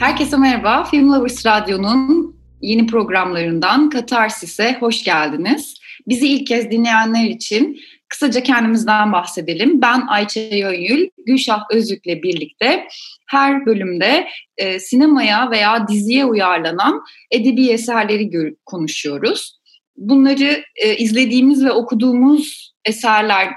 Herkese merhaba. Film Lovers Radyo'nun yeni programlarından Katarsis'e hoş geldiniz. Bizi ilk kez dinleyenler için kısaca kendimizden bahsedelim. Ben Ayça Yönyül, Gülşah Özlük'le birlikte her bölümde e, sinemaya veya diziye uyarlanan edebi eserleri konuşuyoruz. Bunları e, izlediğimiz ve okuduğumuz eserler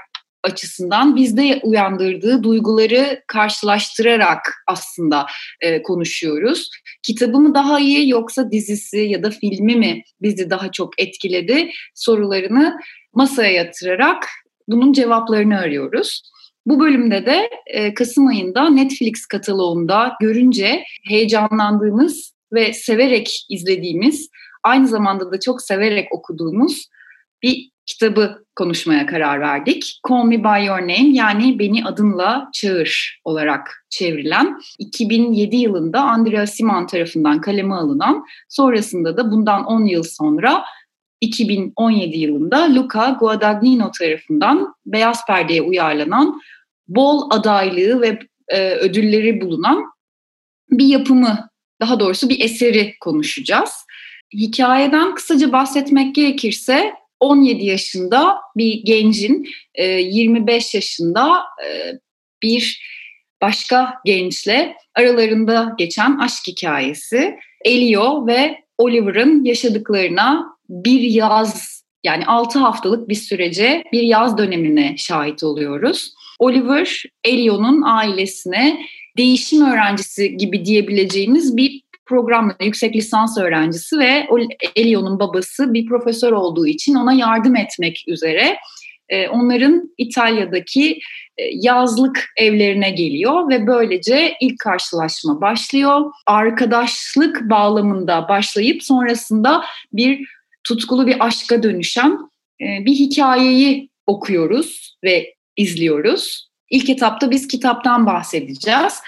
açısından bizde uyandırdığı duyguları karşılaştırarak aslında e, konuşuyoruz. Kitabı mı daha iyi yoksa dizisi ya da filmi mi bizi daha çok etkiledi sorularını masaya yatırarak bunun cevaplarını arıyoruz. Bu bölümde de e, Kasım ayında Netflix kataloğunda görünce heyecanlandığımız ve severek izlediğimiz, aynı zamanda da çok severek okuduğumuz bir kitabı konuşmaya karar verdik. Call Me By Your Name yani Beni Adınla Çağır olarak çevrilen 2007 yılında Andrea Simon tarafından kaleme alınan sonrasında da bundan 10 yıl sonra 2017 yılında Luca Guadagnino tarafından Beyaz Perde'ye uyarlanan bol adaylığı ve e, ödülleri bulunan bir yapımı, daha doğrusu bir eseri konuşacağız. Hikayeden kısaca bahsetmek gerekirse 17 yaşında bir gencin 25 e, yaşında e, bir başka gençle aralarında geçen aşk hikayesi. Elio ve Oliver'ın yaşadıklarına bir yaz yani 6 haftalık bir sürece bir yaz dönemine şahit oluyoruz. Oliver, Elio'nun ailesine değişim öğrencisi gibi diyebileceğimiz bir programda yüksek lisans öğrencisi ve Elio'nun babası bir profesör olduğu için ona yardım etmek üzere e, onların İtalya'daki e, yazlık evlerine geliyor ve böylece ilk karşılaşma başlıyor. Arkadaşlık bağlamında başlayıp sonrasında bir tutkulu bir aşka dönüşen e, bir hikayeyi okuyoruz ve izliyoruz. İlk etapta biz kitaptan bahsedeceğiz.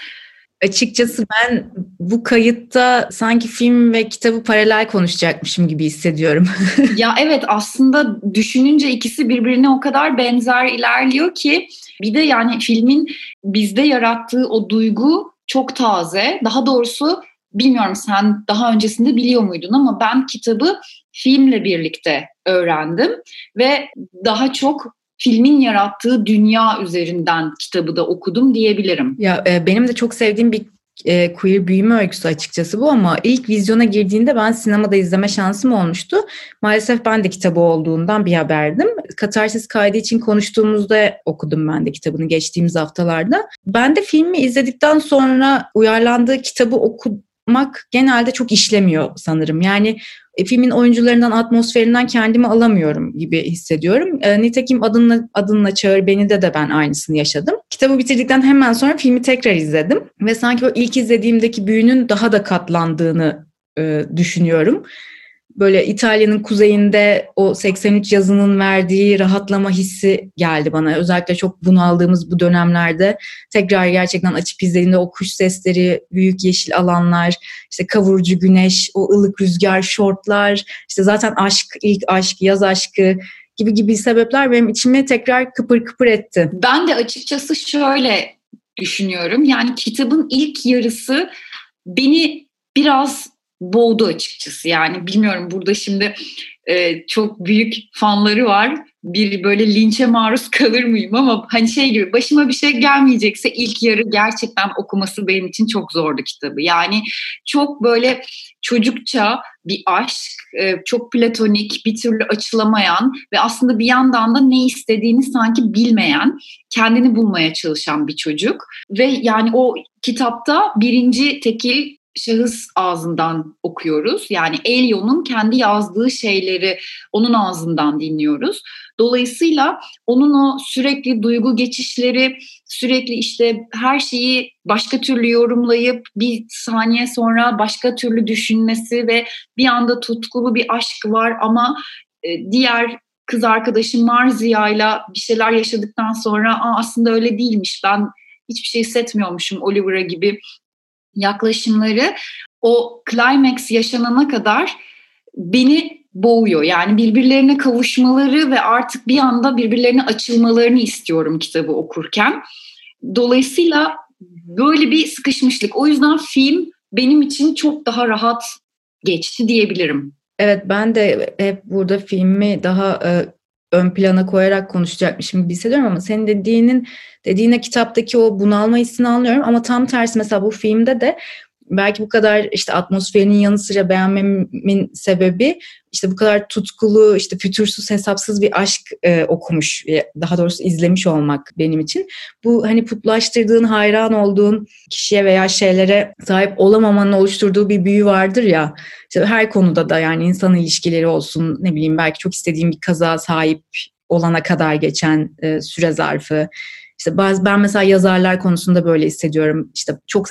Açıkçası ben bu kayıtta sanki film ve kitabı paralel konuşacakmışım gibi hissediyorum. ya evet aslında düşününce ikisi birbirine o kadar benzer ilerliyor ki bir de yani filmin bizde yarattığı o duygu çok taze. Daha doğrusu bilmiyorum sen daha öncesinde biliyor muydun ama ben kitabı filmle birlikte öğrendim ve daha çok filmin yarattığı dünya üzerinden kitabı da okudum diyebilirim. Ya e, benim de çok sevdiğim bir e, queer büyüme öyküsü açıkçası bu ama ilk vizyona girdiğinde ben sinemada izleme şansım olmuştu. Maalesef ben de kitabı olduğundan bir haberdim. Katarsis kaydı için konuştuğumuzda okudum ben de kitabını geçtiğimiz haftalarda. Ben de filmi izledikten sonra uyarlandığı kitabı okumak genelde çok işlemiyor sanırım. Yani e, filmin oyuncularından, atmosferinden kendimi alamıyorum gibi hissediyorum. E, nitekim adınla, adınla çağır beni de de ben aynısını yaşadım. Kitabı bitirdikten hemen sonra filmi tekrar izledim ve sanki o ilk izlediğimdeki büyünün daha da katlandığını e, düşünüyorum böyle İtalya'nın kuzeyinde o 83 yazının verdiği rahatlama hissi geldi bana. Özellikle çok bunaldığımız bu dönemlerde tekrar gerçekten açıp izlediğimde o kuş sesleri, büyük yeşil alanlar, işte kavurucu güneş, o ılık rüzgar, şortlar, işte zaten aşk, ilk aşk, yaz aşkı gibi gibi sebepler benim içimi tekrar kıpır kıpır etti. Ben de açıkçası şöyle düşünüyorum. Yani kitabın ilk yarısı beni biraz boğdu açıkçası. Yani bilmiyorum burada şimdi e, çok büyük fanları var. Bir böyle linçe maruz kalır mıyım ama hani şey gibi başıma bir şey gelmeyecekse ilk yarı gerçekten okuması benim için çok zordu kitabı. Yani çok böyle çocukça bir aşk, e, çok platonik, bir türlü açılamayan ve aslında bir yandan da ne istediğini sanki bilmeyen, kendini bulmaya çalışan bir çocuk. Ve yani o kitapta birinci tekil şahıs ağzından okuyoruz. Yani Elio'nun kendi yazdığı şeyleri onun ağzından dinliyoruz. Dolayısıyla onun o sürekli duygu geçişleri, sürekli işte her şeyi başka türlü yorumlayıp bir saniye sonra başka türlü düşünmesi ve bir anda tutkulu bir aşk var ama e, diğer kız arkadaşı Marzia'yla bir şeyler yaşadıktan sonra Aa, aslında öyle değilmiş ben hiçbir şey hissetmiyormuşum Oliver'a gibi yaklaşımları o climax yaşanana kadar beni boğuyor. Yani birbirlerine kavuşmaları ve artık bir anda birbirlerine açılmalarını istiyorum kitabı okurken. Dolayısıyla böyle bir sıkışmışlık. O yüzden film benim için çok daha rahat geçti diyebilirim. Evet ben de hep burada filmi daha e, ön plana koyarak konuşacakmışım gibi hissediyorum ama senin dediğinin dediğine kitaptaki o bunalma hissini anlıyorum. Ama tam tersi mesela bu filmde de belki bu kadar işte atmosferinin yanı sıra beğenmemin sebebi işte bu kadar tutkulu, işte fütursuz, hesapsız bir aşk e, okumuş, daha doğrusu izlemiş olmak benim için. Bu hani putlaştırdığın, hayran olduğun kişiye veya şeylere sahip olamamanın oluşturduğu bir büyü vardır ya. İşte her konuda da yani insan ilişkileri olsun, ne bileyim belki çok istediğim bir kaza sahip olana kadar geçen e, süre zarfı. İşte bazı ben mesela yazarlar konusunda böyle hissediyorum. İşte çok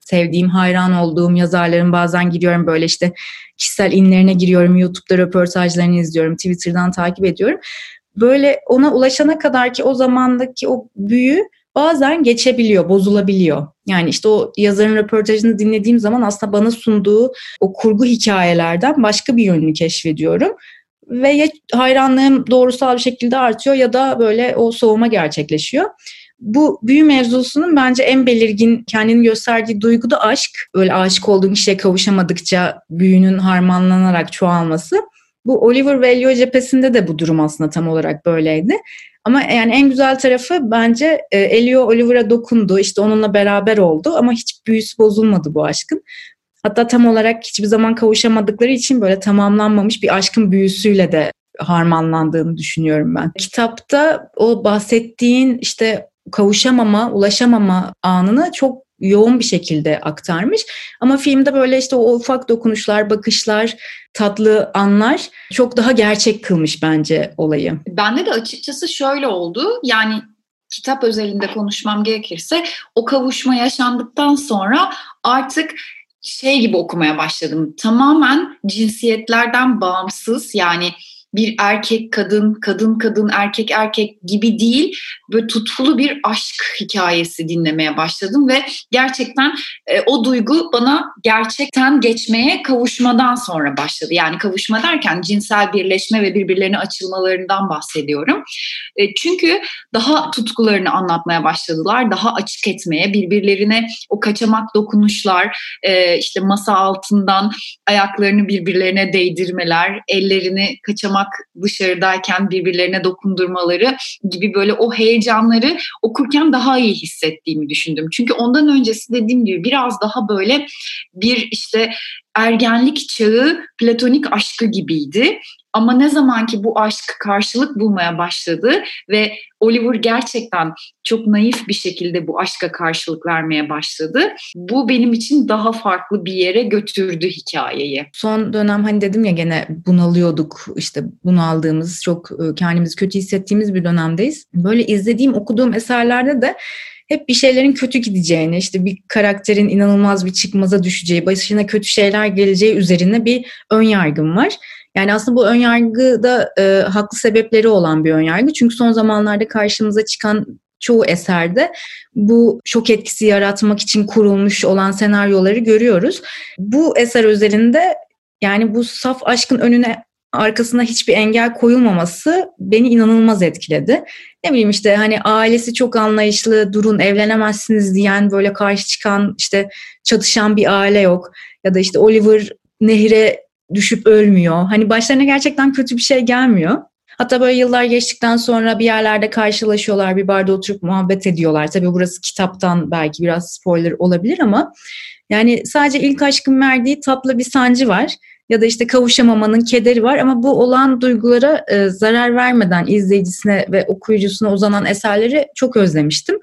sevdiğim, hayran olduğum yazarların bazen giriyorum böyle işte kişisel inlerine giriyorum, YouTube'da röportajlarını izliyorum, Twitter'dan takip ediyorum. Böyle ona ulaşana kadar ki o zamandaki o büyü bazen geçebiliyor, bozulabiliyor. Yani işte o yazarın röportajını dinlediğim zaman aslında bana sunduğu o kurgu hikayelerden başka bir yönünü keşfediyorum. Ve ya hayranlığım doğrusal bir şekilde artıyor ya da böyle o soğuma gerçekleşiyor bu büyü mevzusunun bence en belirgin kendini gösterdiği duygu da aşk. Öyle aşık olduğun kişiye kavuşamadıkça büyünün harmanlanarak çoğalması. Bu Oliver ve Elio cephesinde de bu durum aslında tam olarak böyleydi. Ama yani en güzel tarafı bence e, Elio Oliver'a dokundu. işte onunla beraber oldu ama hiç büyüsü bozulmadı bu aşkın. Hatta tam olarak hiçbir zaman kavuşamadıkları için böyle tamamlanmamış bir aşkın büyüsüyle de harmanlandığını düşünüyorum ben. Kitapta o bahsettiğin işte kavuşamama, ulaşamama anını çok yoğun bir şekilde aktarmış. Ama filmde böyle işte o ufak dokunuşlar, bakışlar, tatlı anlar çok daha gerçek kılmış bence olayı. Bende de açıkçası şöyle oldu. Yani kitap özelinde konuşmam gerekirse o kavuşma yaşandıktan sonra artık şey gibi okumaya başladım. Tamamen cinsiyetlerden bağımsız yani bir erkek kadın, kadın kadın, erkek erkek gibi değil. Böyle tutkulu bir aşk hikayesi dinlemeye başladım ve gerçekten e, o duygu bana gerçekten geçmeye kavuşmadan sonra başladı. Yani kavuşma derken cinsel birleşme ve birbirlerine açılmalarından bahsediyorum. E, çünkü daha tutkularını anlatmaya başladılar, daha açık etmeye, birbirlerine o kaçamak dokunuşlar, e, işte masa altından ayaklarını birbirlerine değdirmeler, ellerini kaçamak olmak, dışarıdayken birbirlerine dokundurmaları gibi böyle o heyecanları okurken daha iyi hissettiğimi düşündüm. Çünkü ondan öncesi dediğim gibi biraz daha böyle bir işte ergenlik çağı platonik aşkı gibiydi. Ama ne zaman ki bu aşk karşılık bulmaya başladı ve Oliver gerçekten çok naif bir şekilde bu aşka karşılık vermeye başladı. Bu benim için daha farklı bir yere götürdü hikayeyi. Son dönem hani dedim ya gene bunalıyorduk işte bunaldığımız çok e, kendimizi kötü hissettiğimiz bir dönemdeyiz. Böyle izlediğim okuduğum eserlerde de hep bir şeylerin kötü gideceğini, işte bir karakterin inanılmaz bir çıkmaza düşeceği, başına kötü şeyler geleceği üzerine bir ön yargım var. Yani aslında bu önyargı da e, haklı sebepleri olan bir önyargı. Çünkü son zamanlarda karşımıza çıkan çoğu eserde bu şok etkisi yaratmak için kurulmuş olan senaryoları görüyoruz. Bu eser üzerinde yani bu saf aşkın önüne arkasına hiçbir engel koyulmaması beni inanılmaz etkiledi. Ne bileyim işte hani ailesi çok anlayışlı, durun evlenemezsiniz diyen böyle karşı çıkan işte çatışan bir aile yok. Ya da işte Oliver nehre düşüp ölmüyor. Hani başlarına gerçekten kötü bir şey gelmiyor. Hatta böyle yıllar geçtikten sonra bir yerlerde karşılaşıyorlar, bir barda oturup muhabbet ediyorlar. Tabii burası kitaptan belki biraz spoiler olabilir ama yani sadece ilk aşkın verdiği tatlı bir sancı var ya da işte kavuşamamanın kederi var ama bu olan duygulara e, zarar vermeden izleyicisine ve okuyucusuna uzanan eserleri çok özlemiştim.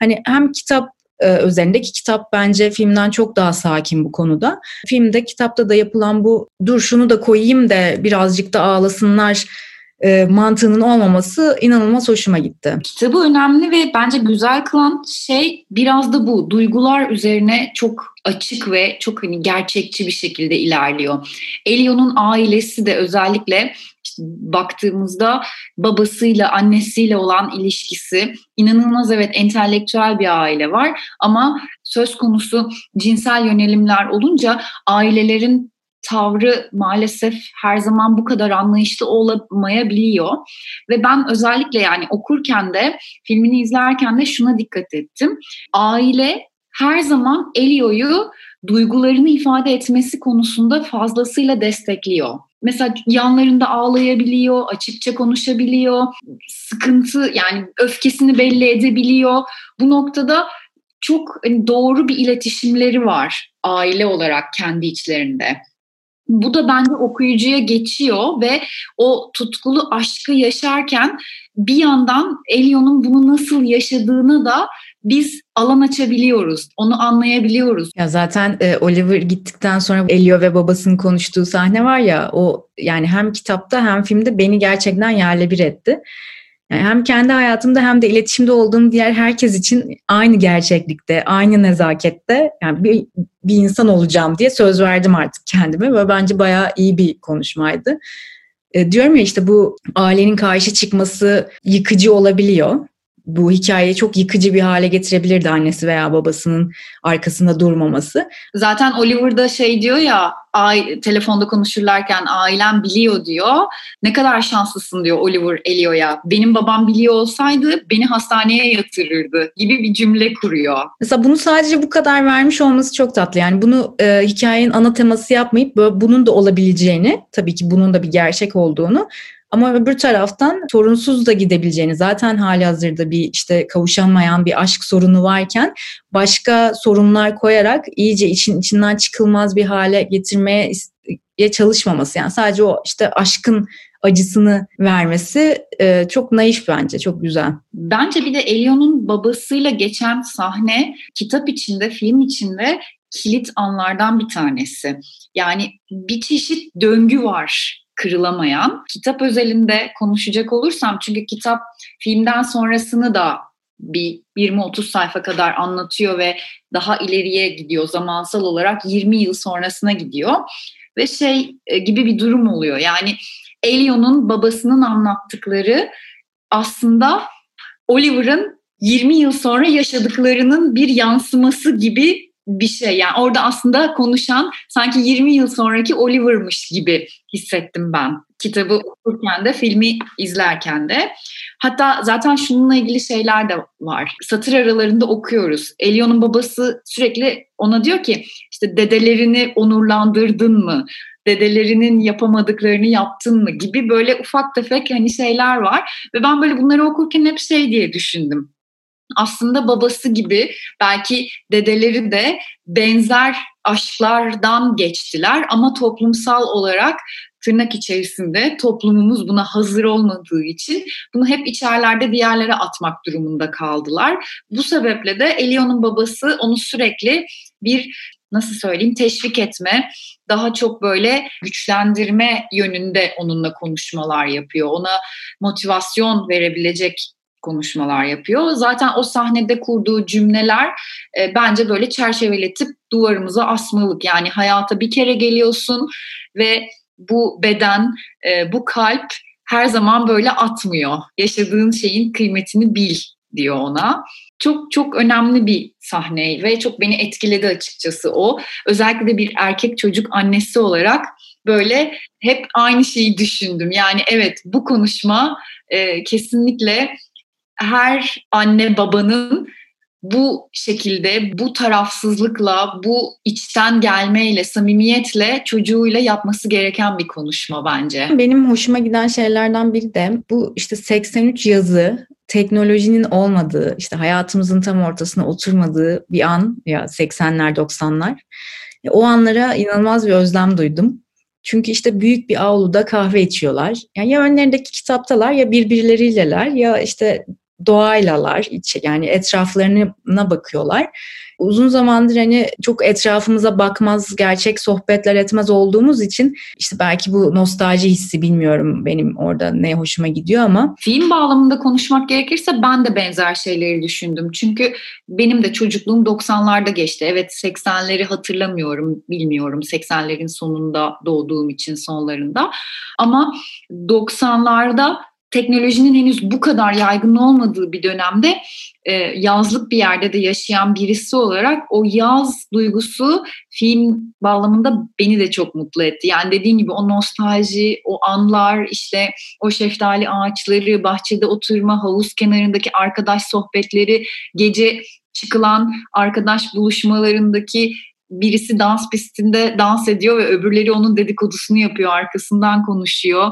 Hani hem kitap e, üzerindeki kitap bence filmden çok daha sakin bu konuda. Filmde kitapta da yapılan bu dur şunu da koyayım da birazcık da ağlasınlar e, mantığının olmaması inanılmaz hoşuma gitti. Kitabı önemli ve bence güzel kılan şey biraz da bu. Duygular üzerine çok açık ve çok hani gerçekçi bir şekilde ilerliyor. Elio'nun ailesi de özellikle işte baktığımızda babasıyla annesiyle olan ilişkisi inanılmaz evet entelektüel bir aile var ama söz konusu cinsel yönelimler olunca ailelerin tavrı maalesef her zaman bu kadar anlayışlı olamayabiliyor. Ve ben özellikle yani okurken de filmini izlerken de şuna dikkat ettim. Aile her zaman Elio'yu duygularını ifade etmesi konusunda fazlasıyla destekliyor. Mesela yanlarında ağlayabiliyor, açıkça konuşabiliyor, sıkıntı yani öfkesini belli edebiliyor. Bu noktada çok hani, doğru bir iletişimleri var aile olarak kendi içlerinde. Bu da bence okuyucuya geçiyor ve o tutkulu aşkı yaşarken bir yandan Elion'un bunu nasıl yaşadığını da biz alan açabiliyoruz. Onu anlayabiliyoruz. Ya zaten e, Oliver gittikten sonra Elio ve babasının konuştuğu sahne var ya o yani hem kitapta hem filmde beni gerçekten yerle bir etti. Yani hem kendi hayatımda hem de iletişimde olduğum diğer herkes için aynı gerçeklikte, aynı nezakette yani bir, bir insan olacağım diye söz verdim artık kendime ve bence bayağı iyi bir konuşmaydı. E, diyorum ya işte bu ailenin karşı çıkması yıkıcı olabiliyor bu hikayeyi çok yıkıcı bir hale getirebilirdi annesi veya babasının arkasında durmaması. Zaten Oliver da şey diyor ya ay, telefonda konuşurlarken ailem biliyor diyor. Ne kadar şanslısın diyor Oliver Elio'ya. Benim babam biliyor olsaydı beni hastaneye yatırırdı gibi bir cümle kuruyor. Mesela bunu sadece bu kadar vermiş olması çok tatlı. Yani bunu e, hikayenin ana teması yapmayıp böyle bunun da olabileceğini, tabii ki bunun da bir gerçek olduğunu ama öbür taraftan sorunsuz da gidebileceğini zaten hali hazırda bir işte kavuşamayan bir aşk sorunu varken başka sorunlar koyarak iyice için içinden çıkılmaz bir hale getirmeye çalışmaması yani sadece o işte aşkın acısını vermesi e, çok naif bence, çok güzel. Bence bir de Elion'un babasıyla geçen sahne kitap içinde, film içinde kilit anlardan bir tanesi. Yani bir çeşit döngü var kırılamayan. Kitap özelinde konuşacak olursam çünkü kitap filmden sonrasını da bir 20-30 sayfa kadar anlatıyor ve daha ileriye gidiyor zamansal olarak 20 yıl sonrasına gidiyor ve şey e, gibi bir durum oluyor yani Elion'un babasının anlattıkları aslında Oliver'ın 20 yıl sonra yaşadıklarının bir yansıması gibi bir şey. Yani orada aslında konuşan sanki 20 yıl sonraki Oliver'mış gibi hissettim ben. Kitabı okurken de, filmi izlerken de. Hatta zaten şununla ilgili şeyler de var. Satır aralarında okuyoruz. Elion'un babası sürekli ona diyor ki işte dedelerini onurlandırdın mı? Dedelerinin yapamadıklarını yaptın mı? Gibi böyle ufak tefek hani şeyler var. Ve ben böyle bunları okurken hep şey diye düşündüm aslında babası gibi belki dedeleri de benzer aşklardan geçtiler ama toplumsal olarak tırnak içerisinde toplumumuz buna hazır olmadığı için bunu hep içerlerde bir yerlere atmak durumunda kaldılar. Bu sebeple de Elion'un babası onu sürekli bir nasıl söyleyeyim teşvik etme, daha çok böyle güçlendirme yönünde onunla konuşmalar yapıyor. Ona motivasyon verebilecek konuşmalar yapıyor. Zaten o sahnede kurduğu cümleler e, bence böyle çerçeveletip duvarımıza asmalık. Yani hayata bir kere geliyorsun ve bu beden, e, bu kalp her zaman böyle atmıyor. Yaşadığın şeyin kıymetini bil diyor ona. Çok çok önemli bir sahne ve çok beni etkiledi açıkçası o. Özellikle de bir erkek çocuk annesi olarak böyle hep aynı şeyi düşündüm. Yani evet bu konuşma e, kesinlikle her anne babanın bu şekilde, bu tarafsızlıkla, bu içten gelmeyle, samimiyetle çocuğuyla yapması gereken bir konuşma bence. Benim hoşuma giden şeylerden biri de bu işte 83 yazı teknolojinin olmadığı, işte hayatımızın tam ortasına oturmadığı bir an ya 80'ler 90'lar. O anlara inanılmaz bir özlem duydum. Çünkü işte büyük bir avluda kahve içiyorlar. Yani ya önlerindeki kitaptalar ya birbirleriyleler ya işte doğaylalar, yani etraflarına bakıyorlar. Uzun zamandır hani çok etrafımıza bakmaz, gerçek sohbetler etmez olduğumuz için işte belki bu nostalji hissi bilmiyorum benim orada ne hoşuma gidiyor ama. Film bağlamında konuşmak gerekirse ben de benzer şeyleri düşündüm. Çünkü benim de çocukluğum 90'larda geçti. Evet 80'leri hatırlamıyorum, bilmiyorum. 80'lerin sonunda doğduğum için sonlarında. Ama 90'larda teknolojinin henüz bu kadar yaygın olmadığı bir dönemde e, yazlık bir yerde de yaşayan birisi olarak o yaz duygusu film bağlamında beni de çok mutlu etti. Yani dediğin gibi o nostalji, o anlar, işte o şeftali ağaçları, bahçede oturma, havuz kenarındaki arkadaş sohbetleri, gece çıkılan arkadaş buluşmalarındaki birisi dans pistinde dans ediyor ve öbürleri onun dedikodusunu yapıyor, arkasından konuşuyor.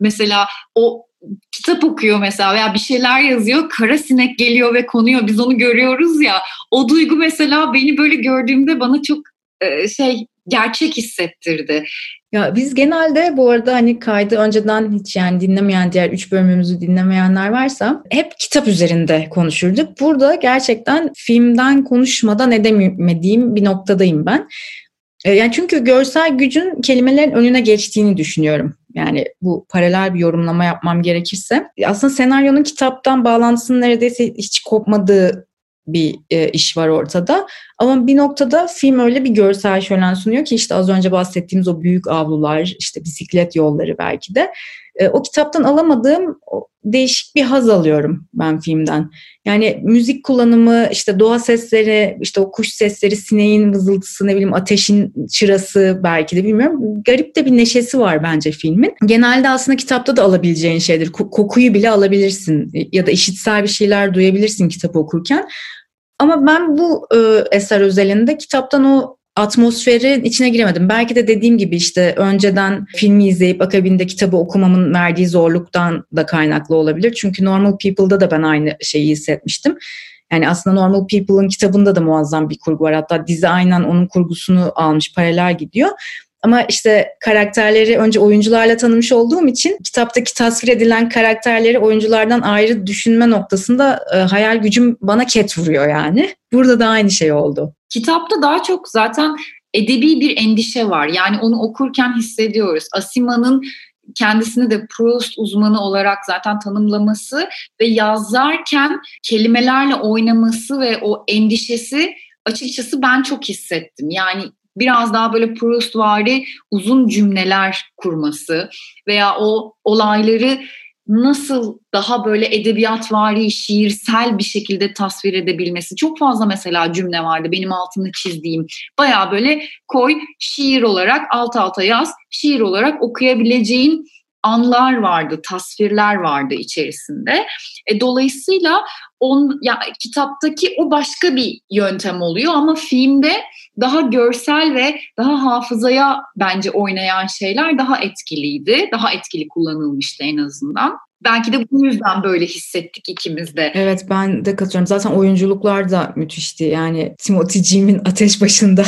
Mesela o kitap okuyor mesela veya bir şeyler yazıyor. Kara sinek geliyor ve konuyor. Biz onu görüyoruz ya. O duygu mesela beni böyle gördüğümde bana çok e, şey gerçek hissettirdi. Ya biz genelde bu arada hani kaydı önceden hiç yani dinlemeyen diğer üç bölümümüzü dinlemeyenler varsa hep kitap üzerinde konuşurduk. Burada gerçekten filmden konuşmadan edemediğim bir noktadayım ben. E, yani çünkü görsel gücün kelimelerin önüne geçtiğini düşünüyorum. Yani bu paralel bir yorumlama yapmam gerekirse. Aslında senaryonun kitaptan bağlantısının neredeyse hiç kopmadığı bir e, iş var ortada. Ama bir noktada film öyle bir görsel şölen sunuyor ki işte az önce bahsettiğimiz o büyük avlular, işte bisiklet yolları belki de. E, o kitaptan alamadığım değişik bir haz alıyorum ben filmden. Yani müzik kullanımı, işte doğa sesleri, işte o kuş sesleri, sineğin vızıltısı, ne bileyim ateşin çırası belki de bilmiyorum. Garip de bir neşesi var bence filmin. Genelde aslında kitapta da alabileceğin şeydir. Kokuyu bile alabilirsin ya da işitsel bir şeyler duyabilirsin kitap okurken. Ama ben bu e, eser özelinde kitaptan o atmosferin içine giremedim. Belki de dediğim gibi işte önceden filmi izleyip akabinde kitabı okumamın verdiği zorluktan da kaynaklı olabilir. Çünkü Normal People'da da ben aynı şeyi hissetmiştim. Yani aslında Normal People'ın kitabında da muazzam bir kurgu var. Hatta dizi aynen onun kurgusunu almış, paralel gidiyor. Ama işte karakterleri önce oyuncularla tanımış olduğum için kitaptaki tasvir edilen karakterleri oyunculardan ayrı düşünme noktasında e, hayal gücüm bana ket vuruyor yani. Burada da aynı şey oldu. Kitapta daha çok zaten edebi bir endişe var. Yani onu okurken hissediyoruz. Asima'nın kendisini de Proust uzmanı olarak zaten tanımlaması ve yazarken kelimelerle oynaması ve o endişesi açıkçası ben çok hissettim. Yani biraz daha böyle Proustvari uzun cümleler kurması veya o olayları nasıl daha böyle edebiyatvari, şiirsel bir şekilde tasvir edebilmesi. Çok fazla mesela cümle vardı benim altını çizdiğim. Baya böyle koy şiir olarak alt alta yaz, şiir olarak okuyabileceğin anlar vardı, tasvirler vardı içerisinde. E, dolayısıyla on, ya, kitaptaki o başka bir yöntem oluyor ama filmde daha görsel ve daha hafızaya bence oynayan şeyler daha etkiliydi. Daha etkili kullanılmıştı en azından. Belki de bu yüzden böyle hissettik ikimiz de. Evet ben de katılıyorum. Zaten oyunculuklar da müthişti. Yani Timothy Jim'in ateş başında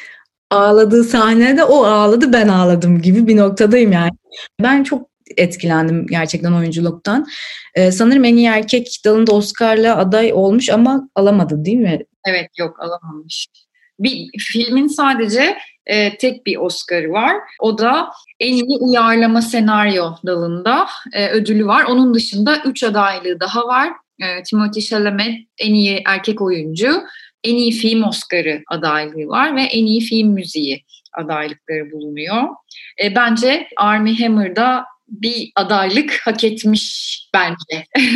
ağladığı sahnede o ağladı ben ağladım gibi bir noktadayım yani. Ben çok etkilendim gerçekten oyunculuktan. Ee, sanırım en iyi erkek dalında Oscar'la aday olmuş ama alamadı değil mi? Evet yok alamamış. Bir filmin sadece e, tek bir Oscar'ı var. O da en iyi uyarlama senaryo dalında e, ödülü var. Onun dışında üç adaylığı daha var. E, Timothée Chalamet en iyi erkek oyuncu, en iyi film Oscar'ı adaylığı var ve en iyi film müziği adaylıkları bulunuyor. E, bence Armie Hammer'da bir adaylık hak etmiş bence.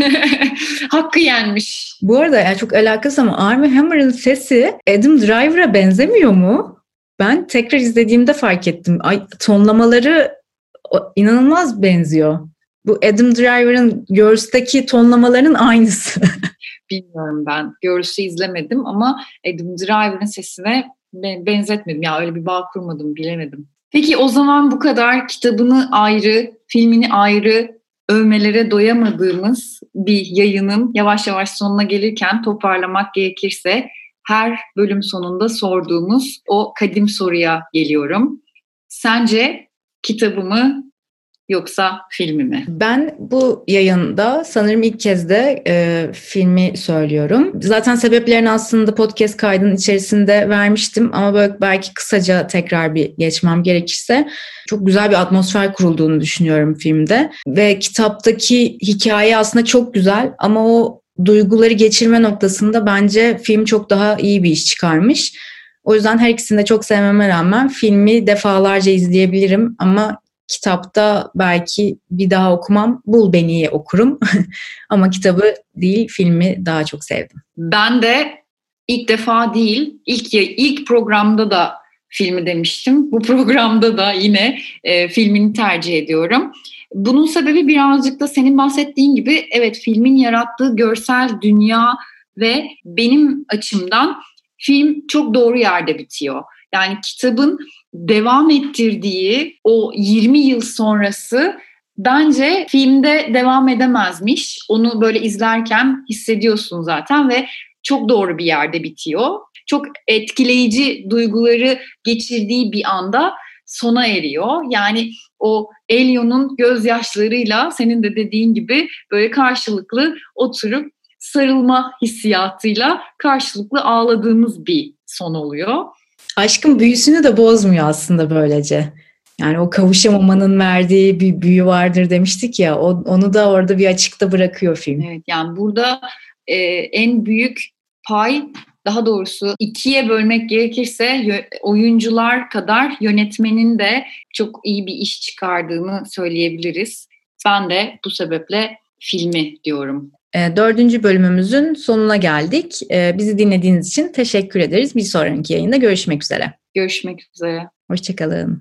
Hakkı yenmiş. Bu arada yani çok alakası ama Armie Hammer'ın sesi Adam Driver'a benzemiyor mu? Ben tekrar izlediğimde fark ettim. Ay, tonlamaları inanılmaz benziyor. Bu Adam Driver'ın Girls'taki tonlamaların aynısı. Bilmiyorum ben. Girls'ü izlemedim ama Adam Driver'ın sesine benzetmedim. Ya öyle bir bağ kurmadım, bilemedim. Peki o zaman bu kadar kitabını ayrı, filmini ayrı övmelere doyamadığımız bir yayının yavaş yavaş sonuna gelirken toparlamak gerekirse her bölüm sonunda sorduğumuz o kadim soruya geliyorum. Sence kitabımı yoksa filmi mi? Ben bu yayında sanırım ilk kez de e, filmi söylüyorum. Zaten sebeplerini aslında podcast kaydının içerisinde vermiştim ama böyle belki kısaca tekrar bir geçmem gerekirse çok güzel bir atmosfer kurulduğunu düşünüyorum filmde ve kitaptaki hikaye aslında çok güzel ama o duyguları geçirme noktasında bence film çok daha iyi bir iş çıkarmış. O yüzden her ikisini de çok sevmeme rağmen filmi defalarca izleyebilirim ama kitapta belki bir daha okumam. Bul Beni'yi okurum. Ama kitabı değil filmi daha çok sevdim. Ben de ilk defa değil, ilk ilk programda da filmi demiştim. Bu programda da yine e, filmini tercih ediyorum. Bunun sebebi birazcık da senin bahsettiğin gibi evet filmin yarattığı görsel dünya ve benim açımdan film çok doğru yerde bitiyor. Yani kitabın devam ettirdiği o 20 yıl sonrası bence filmde devam edemezmiş. Onu böyle izlerken hissediyorsun zaten ve çok doğru bir yerde bitiyor. Çok etkileyici duyguları geçirdiği bir anda sona eriyor. Yani o Elio'nun gözyaşlarıyla senin de dediğin gibi böyle karşılıklı oturup sarılma hissiyatıyla karşılıklı ağladığımız bir son oluyor. Aşkın büyüsünü de bozmuyor aslında böylece. Yani o kavuşamamanın verdiği bir büyü vardır demiştik ya onu da orada bir açıkta bırakıyor film. Evet yani burada e, en büyük pay daha doğrusu ikiye bölmek gerekirse oyuncular kadar yönetmenin de çok iyi bir iş çıkardığını söyleyebiliriz. Ben de bu sebeple filmi diyorum. E, dördüncü bölümümüzün sonuna geldik. E, bizi dinlediğiniz için teşekkür ederiz. Bir sonraki yayında görüşmek üzere. Görüşmek üzere. Hoşçakalın.